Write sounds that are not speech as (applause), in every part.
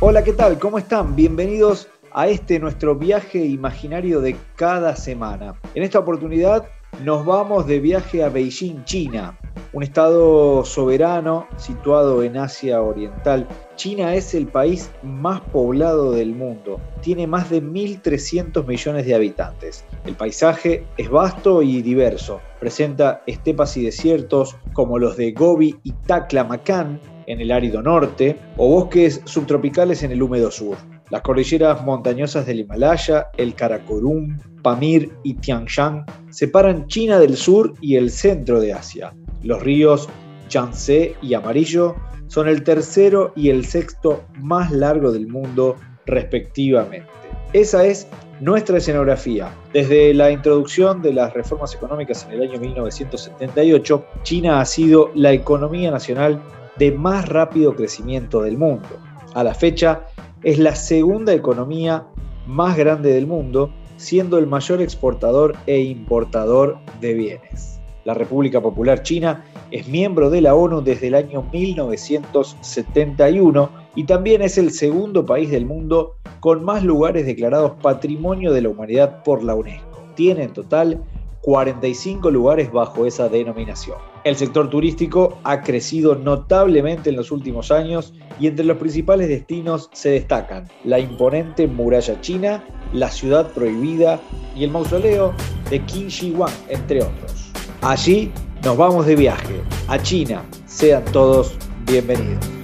Hola, ¿qué tal? ¿Cómo están? Bienvenidos a este nuestro viaje imaginario de cada semana. En esta oportunidad nos vamos de viaje a Beijing, China, un estado soberano situado en Asia Oriental. China es el país más poblado del mundo, tiene más de 1.300 millones de habitantes. El paisaje es vasto y diverso, presenta estepas y desiertos como los de Gobi y Taklamakan, en el árido norte o bosques subtropicales en el húmedo sur. Las cordilleras montañosas del Himalaya, el Karakorum, Pamir y Tian Shan separan China del sur y el centro de Asia. Los ríos Yangtze y Amarillo son el tercero y el sexto más largo del mundo respectivamente. Esa es nuestra escenografía. Desde la introducción de las reformas económicas en el año 1978, China ha sido la economía nacional de más rápido crecimiento del mundo. A la fecha, es la segunda economía más grande del mundo, siendo el mayor exportador e importador de bienes. La República Popular China es miembro de la ONU desde el año 1971 y también es el segundo país del mundo con más lugares declarados Patrimonio de la Humanidad por la UNESCO. Tiene en total 45 lugares bajo esa denominación. El sector turístico ha crecido notablemente en los últimos años y entre los principales destinos se destacan la imponente muralla china, la ciudad prohibida y el mausoleo de Qin Shi Huang, entre otros. Allí nos vamos de viaje a China. Sean todos bienvenidos.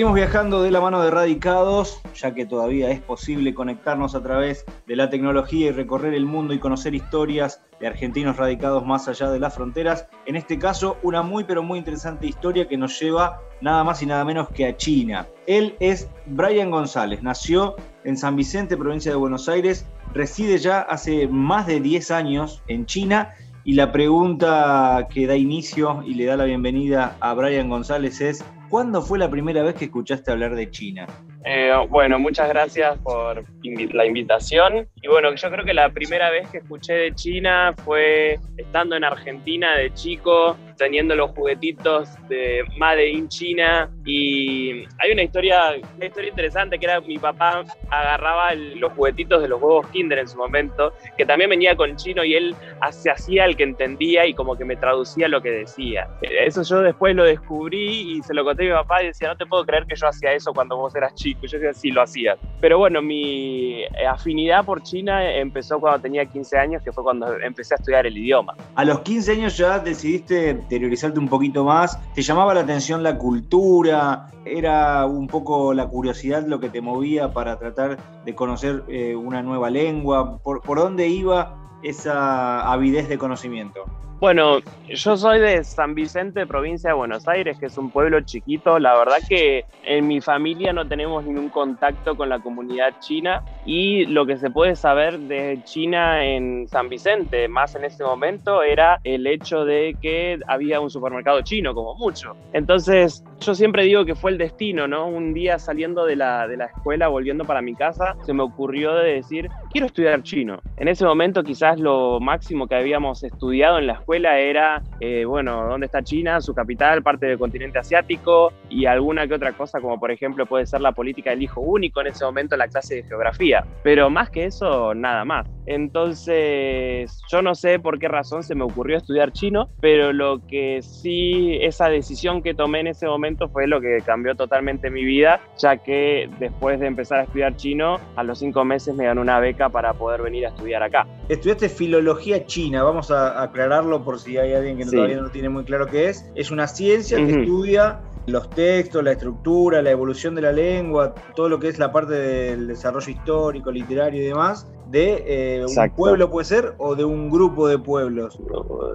Seguimos viajando de la mano de Radicados, ya que todavía es posible conectarnos a través de la tecnología y recorrer el mundo y conocer historias de argentinos radicados más allá de las fronteras. En este caso, una muy pero muy interesante historia que nos lleva nada más y nada menos que a China. Él es Brian González, nació en San Vicente, provincia de Buenos Aires, reside ya hace más de 10 años en China y la pregunta que da inicio y le da la bienvenida a Brian González es, ¿cuándo fue la primera vez que escuchaste hablar de China? Eh, bueno, muchas gracias por la invitación. Y bueno, yo creo que la primera vez que escuché de China fue estando en Argentina de chico, teniendo los juguetitos de Made in China. Y hay una historia, una historia interesante que era mi papá agarraba los juguetitos de los huevos Kinder en su momento, que también venía con chino y él se hacía el que entendía y como que me traducía lo que decía. Eso yo después lo descubrí y se lo conté a mi papá y decía, no te puedo creer que yo hacía eso cuando vos eras chico yo decía, sí, lo hacía. Pero bueno, mi afinidad por China empezó cuando tenía 15 años, que fue cuando empecé a estudiar el idioma. A los 15 años ya decidiste interiorizarte un poquito más, ¿te llamaba la atención la cultura? ¿Era un poco la curiosidad lo que te movía para tratar de conocer eh, una nueva lengua? ¿Por, ¿Por dónde iba esa avidez de conocimiento? Bueno, yo soy de San Vicente, provincia de Buenos Aires, que es un pueblo chiquito. La verdad que en mi familia no tenemos ningún contacto con la comunidad china y lo que se puede saber de China en San Vicente, más en ese momento, era el hecho de que había un supermercado chino, como mucho. Entonces, yo siempre digo que fue el destino, ¿no? Un día saliendo de la, de la escuela, volviendo para mi casa, se me ocurrió de decir, quiero estudiar chino. En ese momento quizás lo máximo que habíamos estudiado en la escuela era, eh, bueno, ¿dónde está China? Su capital, parte del continente asiático y alguna que otra cosa, como por ejemplo puede ser la política del hijo único en ese momento la clase de geografía. Pero más que eso, nada más. Entonces, yo no sé por qué razón se me ocurrió estudiar chino, pero lo que sí, esa decisión que tomé en ese momento fue lo que cambió totalmente mi vida, ya que después de empezar a estudiar chino, a los cinco meses me ganó una beca para poder venir a estudiar acá. Estudiaste filología china, vamos a aclararlo por si hay alguien que todavía no tiene muy claro qué es. Es una ciencia que estudia los textos, la estructura, la evolución de la lengua, todo lo que es la parte del desarrollo histórico, literario y demás, de eh, un pueblo puede ser o de un grupo de pueblos.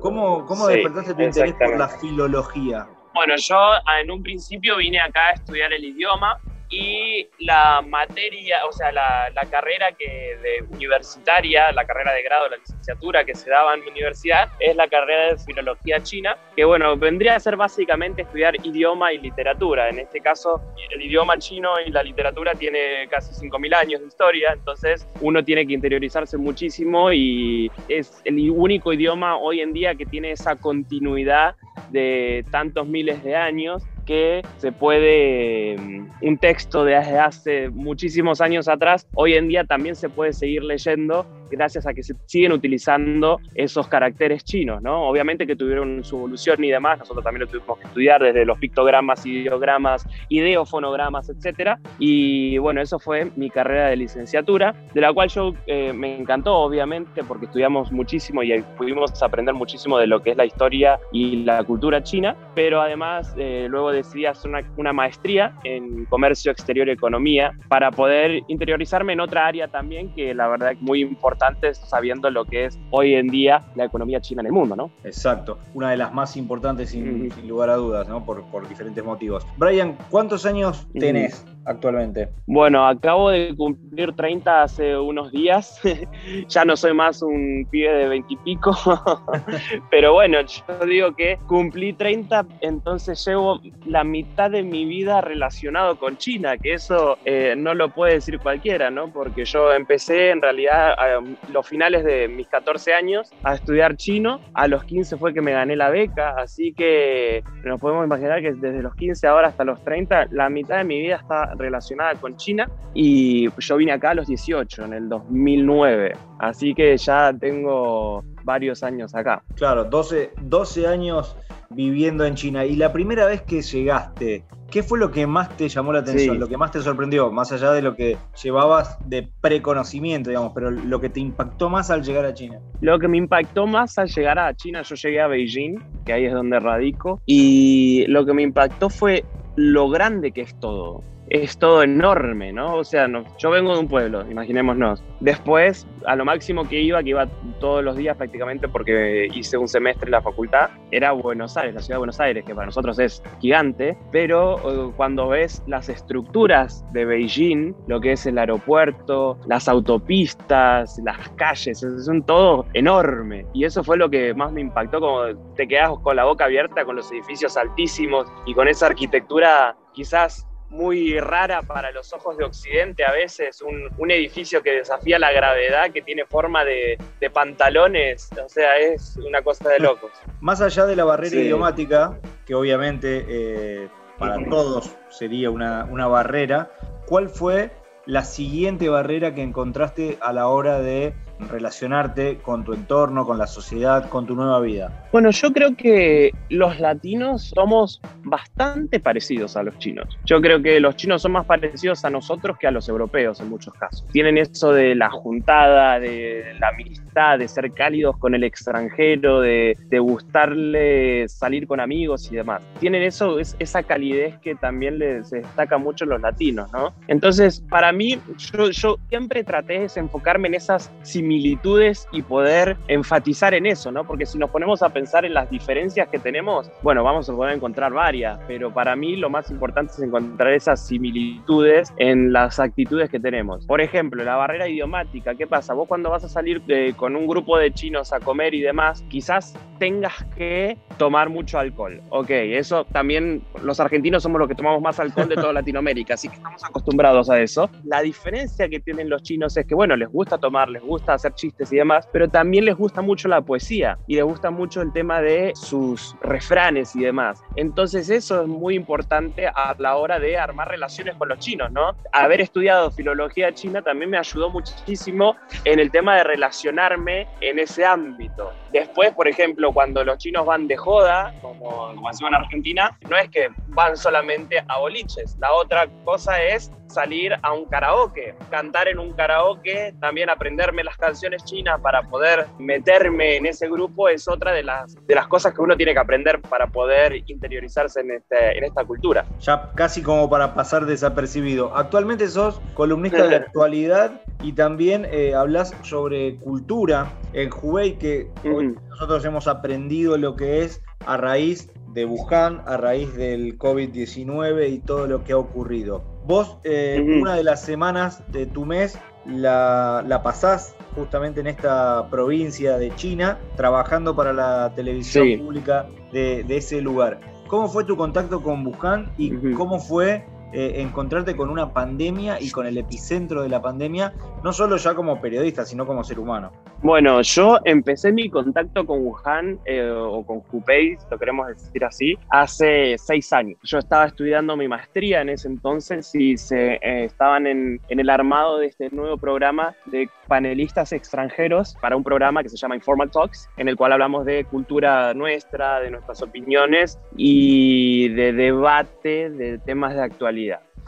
¿Cómo, cómo despertaste tu interés por la filología? Bueno, yo en un principio vine acá a estudiar el idioma y la materia, o sea, la, carrera que de universitaria, la carrera de grado, la licenciatura que se daba en mi universidad, es la carrera de filología china, que bueno, vendría a ser básicamente estudiar idioma y literatura. En este caso, el idioma chino y la literatura tiene casi 5.000 años de historia, entonces uno tiene que interiorizarse muchísimo y es el único idioma hoy en día que tiene esa continuidad de tantos miles de años que se puede, mm, un texto de hace muchísimos años atrás, hoy en día también se puede seguir leyendo gracias a que se siguen utilizando esos caracteres chinos, ¿no? Obviamente que tuvieron su evolución y demás, nosotros también lo tuvimos que estudiar desde los pictogramas, ideogramas, ideofonogramas, etcétera, y bueno, eso fue mi carrera de licenciatura, de la cual yo eh, me encantó, obviamente, porque estudiamos muchísimo y pudimos aprender muchísimo de lo que es la historia y la cultura china, pero además eh, luego decidí hacer una, una maestría en comercio exterior y economía para poder interiorizarme en otra área también que la verdad es muy importante sabiendo lo que es hoy en día la economía china en el mundo, ¿no? Exacto, una de las más importantes sin, lugar a dudas, ¿no? Por, por, diferentes motivos. Brian, ¿cuántos años tenés? Actualmente? Bueno, acabo de cumplir 30 hace unos días. (laughs) ya no soy más un pibe de 20 y pico. Pero bueno, yo digo que cumplí 30, entonces llevo la mitad de mi vida relacionado con China, que eso eh, no lo puede decir cualquiera, ¿no? Porque yo empecé en realidad a los finales de mis 14 años a estudiar chino. A los 15 fue que me gané la beca, así que nos podemos imaginar que desde los 15 ahora hasta los 30, la mitad de mi vida está relacionada con China y yo vine acá a los 18, en el 2009, así que ya tengo varios años acá. Claro, 12, 12 años viviendo en China. Y la primera vez que llegaste, ¿qué fue lo que más te llamó la atención, lo que más te sorprendió, más allá de lo que llevabas de preconocimiento, digamos, pero lo que te impactó más al llegar a China? Lo que me impactó más al llegar a China, yo llegué a Beijing, que ahí es donde radico, y lo que me impactó fue lo grande que es todo es todo enorme, ¿no? O sea, no, yo vengo de un pueblo, imaginémonos. Después, a lo máximo que iba, que iba todos los días prácticamente porque hice un semestre en la facultad, era Buenos Aires, la ciudad de Buenos Aires, que para nosotros es gigante, pero eh, cuando ves las estructuras de Beijing, lo que es el aeropuerto, las autopistas, las calles, es un todo enorme. Y eso fue lo que más me impactó, como te quedas con la boca abierta, con los edificios altísimos y con esa arquitectura quizás muy rara para los ojos de Occidente a veces, un, edificio que desafía la gravedad, que tiene forma de, pantalones, o sea, es una cosa de locos. (laughs) Más allá de la barrera idiomática, que obviamente eh, para todos sería una, una barrera, ¿cuál fue la siguiente barrera que encontraste a la hora de relacionarte con tu entorno, con la sociedad, con tu nueva vida? Bueno, yo creo que los latinos somos bastante parecidos a los chinos. Yo creo que los chinos son más parecidos a nosotros que a los europeos en muchos casos. Tienen eso de la juntada, de la amistad, de ser cálidos con el extranjero, de, gustarle salir con amigos y demás. Tienen eso, es, esa calidez que también les destaca mucho en los latinos, ¿no? Entonces, para mí, yo, yo siempre traté de enfocarme en esas similitudes similitudes y poder enfatizar en eso, ¿no? Porque si nos ponemos a pensar en las diferencias que tenemos, bueno, vamos a poder encontrar varias, pero para mí lo más importante es encontrar esas similitudes en las actitudes que tenemos. Por ejemplo, la barrera idiomática, ¿qué pasa? Vos cuando vas a salir eh, con un grupo de chinos a comer y demás, quizás tengas que tomar mucho alcohol. Ok, eso también los argentinos somos los que tomamos más alcohol de toda (laughs) Latinoamérica, así que estamos acostumbrados a eso. La diferencia que tienen los chinos es que, bueno, les gusta tomar, les gusta hacer chistes y demás, pero también les gusta mucho la poesía y les gusta mucho el tema de sus refranes y demás. Entonces eso es muy importante a la hora de armar relaciones con los chinos, ¿no? Haber estudiado filología china también me ayudó muchísimo en el tema de relacionarme en ese ámbito. Después, por ejemplo, cuando los chinos van de joda, como, como en Argentina, no es que van solamente a boliches. La otra cosa es salir a un karaoke, cantar en un karaoke, también aprenderme las canciones chinas para poder meterme en ese grupo es otra de las, de las cosas que uno tiene que aprender para poder interiorizarse en, este, en esta cultura. Ya casi como para pasar desapercibido. Actualmente sos columnista de (laughs) actualidad y también eh, hablas sobre cultura en Hubei, que hoy nosotros hemos aprendido lo que es a raíz de Wuhan, a raíz del COVID-19 y todo lo que ha ocurrido. Vos, eh, una de las semanas de tu mes, la, la, pasás justamente en esta provincia de China, trabajando para la televisión pública de, de, ese lugar. ¿Cómo fue tu contacto con Wuhan y cómo fue eh, encontrarte con una pandemia y con el epicentro de la pandemia, no solo ya como periodista, sino como ser humano? Bueno, yo empecé mi contacto con Wuhan eh, o con Hubei, lo queremos decir así, hace seis años. Yo estaba estudiando mi maestría en ese entonces y se, eh, estaban en, en, el armado de este nuevo programa de panelistas extranjeros para un programa que se llama Informal Talks, en el cual hablamos de cultura nuestra, de nuestras opiniones y de debate de temas de actualidad.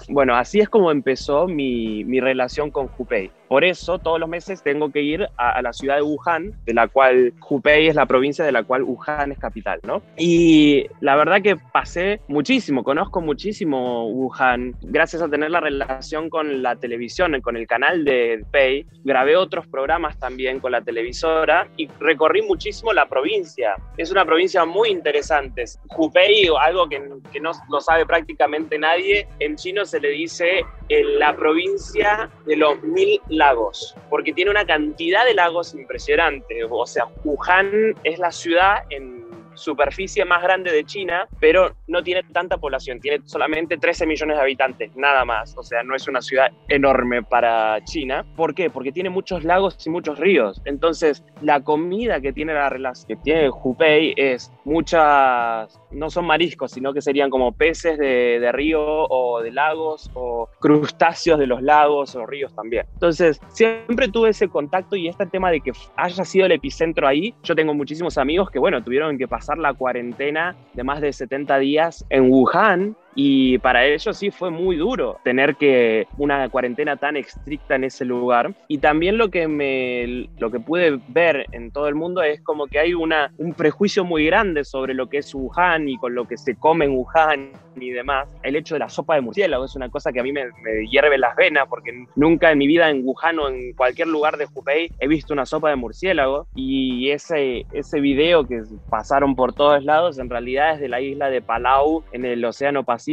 Bueno, así es como empezó mi, mi relación con Hubei. Por eso, todos los meses tengo que ir a, la ciudad de Wuhan, de la cual Hubei es la provincia de la cual Wuhan es capital, ¿no? Y la verdad que pasé muchísimo, conozco muchísimo Wuhan. Gracias a tener la relación con la televisión, con el canal de Pei, grabé otros programas también con la televisora y recorrí muchísimo la provincia. Es una provincia muy interesante. Hubei, algo que, no lo sabe prácticamente nadie, en chino se le dice en la provincia de los mil lagos, porque tiene una cantidad de lagos impresionante. O sea, Wuhan es la ciudad en superficie más grande de China, pero no tiene tanta población, tiene solamente 13 millones de habitantes, nada más. O sea, no es una ciudad enorme para China. ¿Por qué? Porque tiene muchos lagos y muchos ríos. Entonces, la comida que tiene la que tiene Hubei es muchas, no son mariscos, sino que serían como peces de, de río o de lagos o crustáceos de los lagos o ríos también. Entonces, siempre tuve ese contacto y este tema de que haya sido el epicentro ahí, yo tengo muchísimos amigos que, bueno, tuvieron que pasar la cuarentena de más de 70 días en Wuhan y para ellos sí fue muy duro tener que una cuarentena tan estricta en ese lugar. Y también lo que, me, lo que pude ver en todo el mundo es como que hay una, un prejuicio muy grande sobre lo que es Wuhan y con lo que se come en Wuhan y demás. El hecho de la sopa de murciélago es una cosa que a mí me, me hierve las venas porque nunca en mi vida en Wuhan o en cualquier lugar de Hubei he visto una sopa de murciélago. Y ese, ese video que pasaron por todos lados en realidad es de la isla de Palau en el Océano Pacífico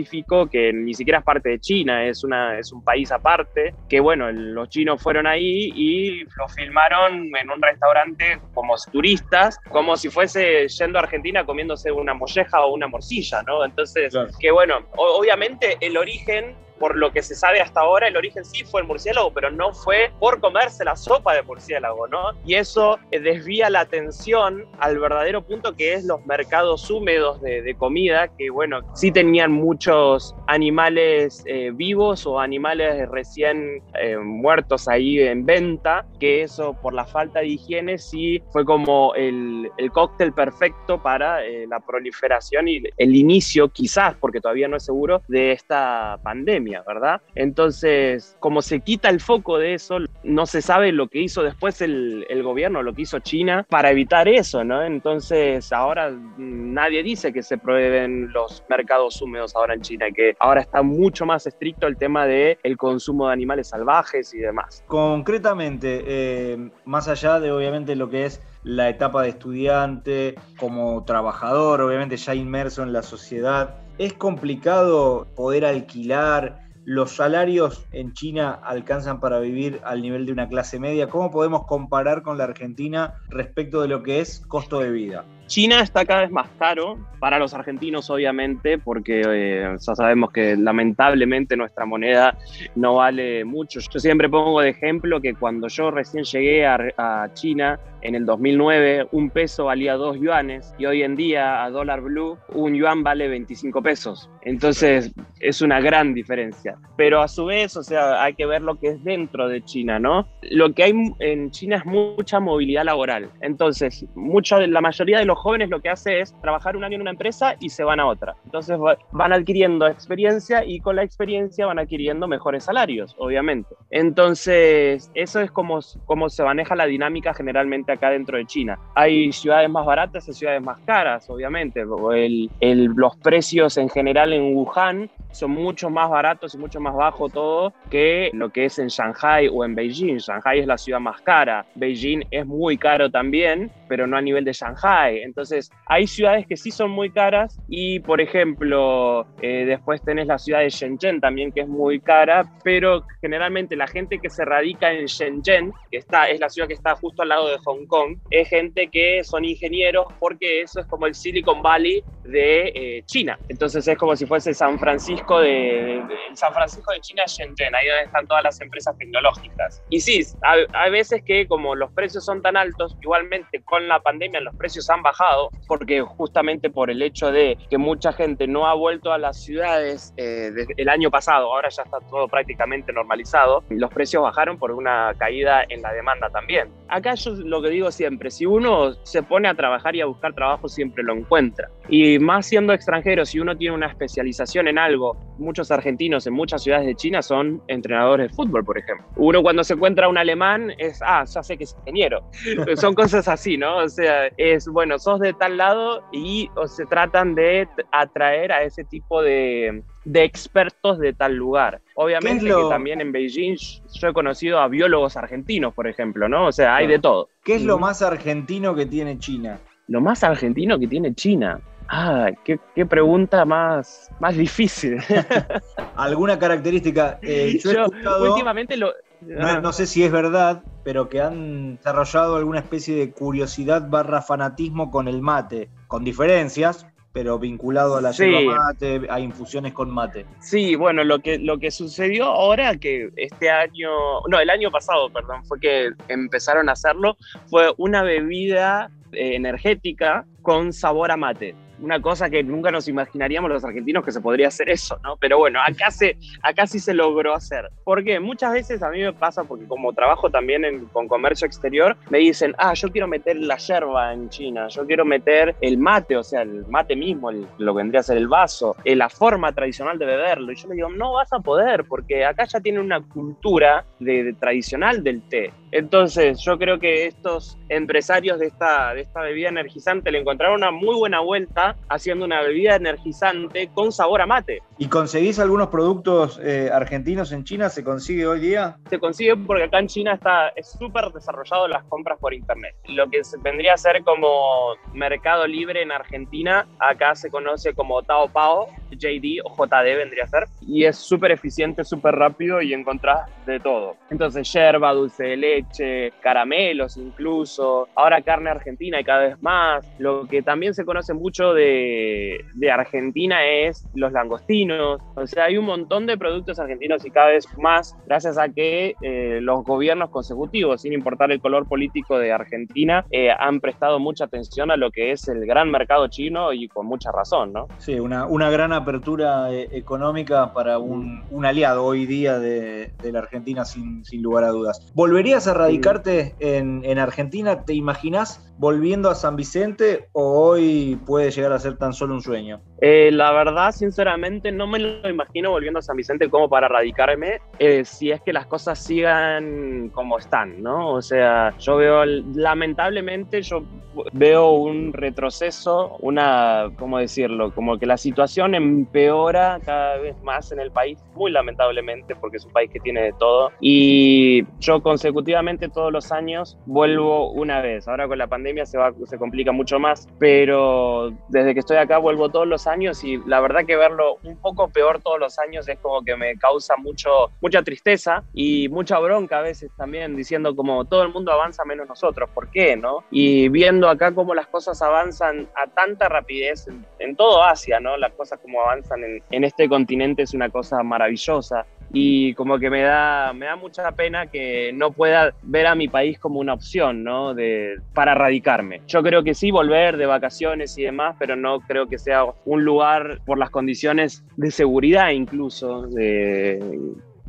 que ni siquiera es parte de China, es, una, es un país aparte, que bueno, los chinos fueron ahí y lo filmaron en un restaurante como turistas, como si fuese yendo a Argentina comiéndose una molleja o una morcilla, ¿no? Entonces, que bueno, obviamente el origen por lo que se sabe hasta ahora, el origen sí fue el murciélago, pero no fue por comerse la sopa de murciélago, ¿no? Y eso eh, desvía la atención al verdadero punto que es los mercados húmedos de, comida, que bueno, sí tenían muchos animales eh, vivos o animales recién eh, muertos ahí en venta, que eso por la falta de higiene sí fue como el, el cóctel perfecto para la proliferación y el inicio, quizás, porque todavía no es seguro, de esta pandemia. ¿Verdad? Entonces, como se quita el foco de eso, no se sabe lo que hizo después el, gobierno, lo que hizo China para evitar eso, ¿no? Entonces, ahora nadie dice que se prohíben los mercados húmedos ahora en China, que ahora está mucho más estricto el tema del el consumo de animales salvajes y demás. Concretamente, eh, más allá de obviamente lo que es la etapa de estudiante, como trabajador, obviamente ya inmerso en la sociedad, es complicado poder alquilar. Los salarios en China alcanzan para vivir al nivel de una clase media. ¿Cómo podemos comparar con la Argentina respecto de lo que es costo de vida? China está cada vez más caro para los argentinos, obviamente, porque eh, ya sabemos que lamentablemente nuestra moneda no vale mucho. Yo siempre pongo de ejemplo que cuando yo recién llegué a, China en el 2009, un peso valía dos yuanes y hoy en día a dólar blue un yuan vale 25 pesos. Entonces es una gran diferencia. Pero a su vez, o sea, hay que ver lo que es dentro de China, ¿no? Lo que hay en China es mucha movilidad laboral. Entonces, mucha, la mayoría de los jóvenes lo que hace es trabajar un año en una empresa y se van a otra. Entonces van adquiriendo experiencia y con la experiencia van adquiriendo mejores salarios, obviamente. Entonces, eso es como, como se maneja la dinámica generalmente acá dentro de China. Hay ciudades más baratas y ciudades más caras, obviamente. Los precios en general en Wuhan son mucho más baratos y mucho más bajos todo que lo que es en Shanghai o en Beijing. Shanghai es la ciudad más cara. Beijing es muy caro también, pero no a nivel de Shanghai. Entonces, hay ciudades que sí son muy caras y, por ejemplo, eh, después tenés la ciudad de Shenzhen también, que es muy cara, pero generalmente la gente que se radica en Shenzhen, que está, es la ciudad que está justo al lado de Hong Kong, es gente que son ingenieros porque eso es como el Silicon Valley de eh, China. Entonces es como si fuese San Francisco de, San Francisco de China, Shenzhen, ahí donde están todas las empresas tecnológicas. Y sí, hay veces que como los precios son tan altos, igualmente con la pandemia los precios han bajado, porque justamente por el hecho de que mucha gente no ha vuelto a las ciudades eh, el año pasado, ahora ya está todo prácticamente normalizado, los precios bajaron por una caída en la demanda también. Acá yo lo que digo siempre, si uno se pone a trabajar y a buscar trabajo, siempre lo encuentra. Y más siendo extranjero, si uno tiene una especialización en algo, muchos argentinos en muchas ciudades de China son entrenadores de fútbol, por ejemplo. Uno cuando se encuentra un alemán es, ah, ya sé que es ingeniero. (laughs) son cosas así, ¿no? O sea, es, bueno, sos de tal lado y se tratan de atraer a ese tipo de, de expertos de tal lugar. Obviamente que también en Beijing yo he conocido a biólogos argentinos, por ejemplo, ¿no? O sea, hay de todo. ¿Qué es lo más argentino que tiene China? Lo más argentino que tiene China. Ah, qué, pregunta más, más difícil. (laughs) ¿Alguna característica? Eh, yo, últimamente lo... No, no, sé si es verdad, pero que han desarrollado alguna especie de curiosidad barra fanatismo con el mate, con diferencias, pero vinculado a la sí. mate, a infusiones con mate. Sí, bueno, lo que, lo que sucedió ahora que este año, no, el año pasado, perdón, fue que empezaron a hacerlo, fue una bebida eh, energética con sabor a mate una cosa que nunca nos imaginaríamos los argentinos que se podría hacer eso, ¿no? Pero bueno, acá, se, acá sí se logró hacer. Porque muchas veces a mí me pasa, porque como trabajo también en, con comercio exterior, me dicen, ah, yo quiero meter la yerba en China, yo quiero meter el mate, o sea, el mate mismo, lo que vendría a ser el vaso, eh, la forma tradicional de beberlo. Y yo le digo, no vas a poder, porque acá ya tiene una cultura de, tradicional del té. Entonces, yo creo que estos empresarios de esta, de esta bebida energizante le encontraron una muy buena vuelta haciendo una bebida energizante con sabor a mate. ¿Y conseguís algunos productos eh, argentinos en China? ¿Se consigue hoy día? Se consigue porque acá en China está súper desarrollado las compras por internet. Lo que vendría a ser como Mercado Libre en Argentina, acá se conoce como Taobao, JD o JD vendría a ser. Y es súper eficiente, súper rápido y encontrás de todo. Entonces, yerba, dulce de leche, caramelos incluso. Ahora carne argentina y cada vez más. Lo que también se conoce mucho de, Argentina es los langostinos. O sea, hay un montón de productos argentinos y cada vez más gracias a que eh, los gobiernos consecutivos, sin importar el color político de Argentina, eh, han prestado mucha atención a lo que es el gran mercado chino y con mucha razón, ¿no? Sí, una, una gran apertura eh, económica para un, aliado hoy día de, la Argentina sin, sin, lugar a dudas. ¿Volverías a radicarte en, en Argentina? ¿Te imaginas volviendo a San Vicente o hoy puede llegar a ser tan solo un sueño? Eh, la verdad, sinceramente, no me lo imagino volviendo a San Vicente como para radicarme eh, si es que las cosas sigan como están, ¿no? O sea, yo veo, lamentablemente, yo veo un retroceso, una, ¿cómo decirlo? Como que la situación empeora cada vez más en el país, muy lamentablemente, porque es un país que tiene de todo. Y yo consecutivamente todos los años vuelvo una vez. Ahora con la pandemia se, complica mucho más, pero desde que estoy acá vuelvo todos los años y la verdad que verlo un poco peor todos los años es como que me causa mucho, mucha tristeza y mucha bronca a veces también diciendo como todo el mundo avanza menos nosotros, ¿por qué? ¿no? Y viendo acá cómo las cosas avanzan a tanta rapidez en, todo Asia, ¿no? Las cosas como avanzan en este continente es una cosa maravillosa y como que me da, me da mucha pena que no pueda ver a mi país como una opción, ¿no? De, para radicarme. Yo creo que sí volver de vacaciones y demás, pero no creo que sea un lugar por las condiciones de seguridad incluso de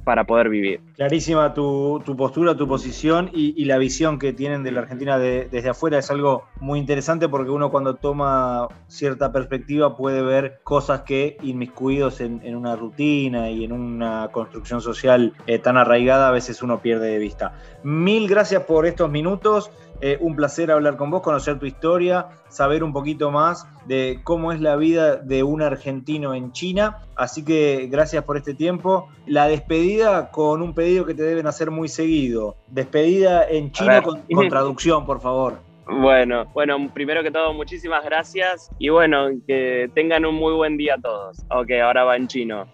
para poder vivir. Clarísima tu, postura, tu posición y, la visión que tienen de la Argentina desde afuera es algo muy interesante porque uno cuando toma cierta perspectiva puede ver cosas que inmiscuidos en, una rutina y en una construcción social eh, tan arraigada a veces uno pierde de vista. Mil gracias por estos minutos. Eh, un placer hablar con vos, conocer tu historia, saber un poquito más de cómo es la vida de un argentino en China. Así que gracias por este tiempo. La despedida con un pedido que te deben hacer muy seguido. Despedida en chino con, con traducción, por favor. Bueno, bueno, primero que todo, muchísimas gracias y bueno, que tengan un muy buen día todos. Ok, ahora va en chino.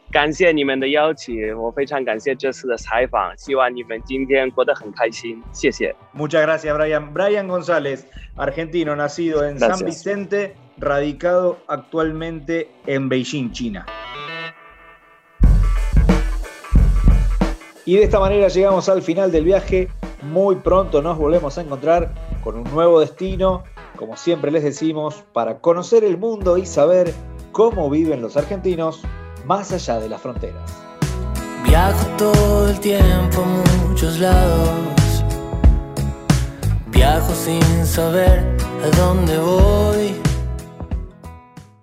Muchas gracias, Brian. Brian González, argentino, nacido en San Vicente, radicado actualmente en Beijing, China. Y de esta manera llegamos al final del viaje. Muy pronto nos volvemos a encontrar con un nuevo destino, como siempre les decimos, para conocer el mundo y saber cómo viven los argentinos más allá de las fronteras. Viajo todo el tiempo a muchos lados. Viajo sin saber a dónde voy.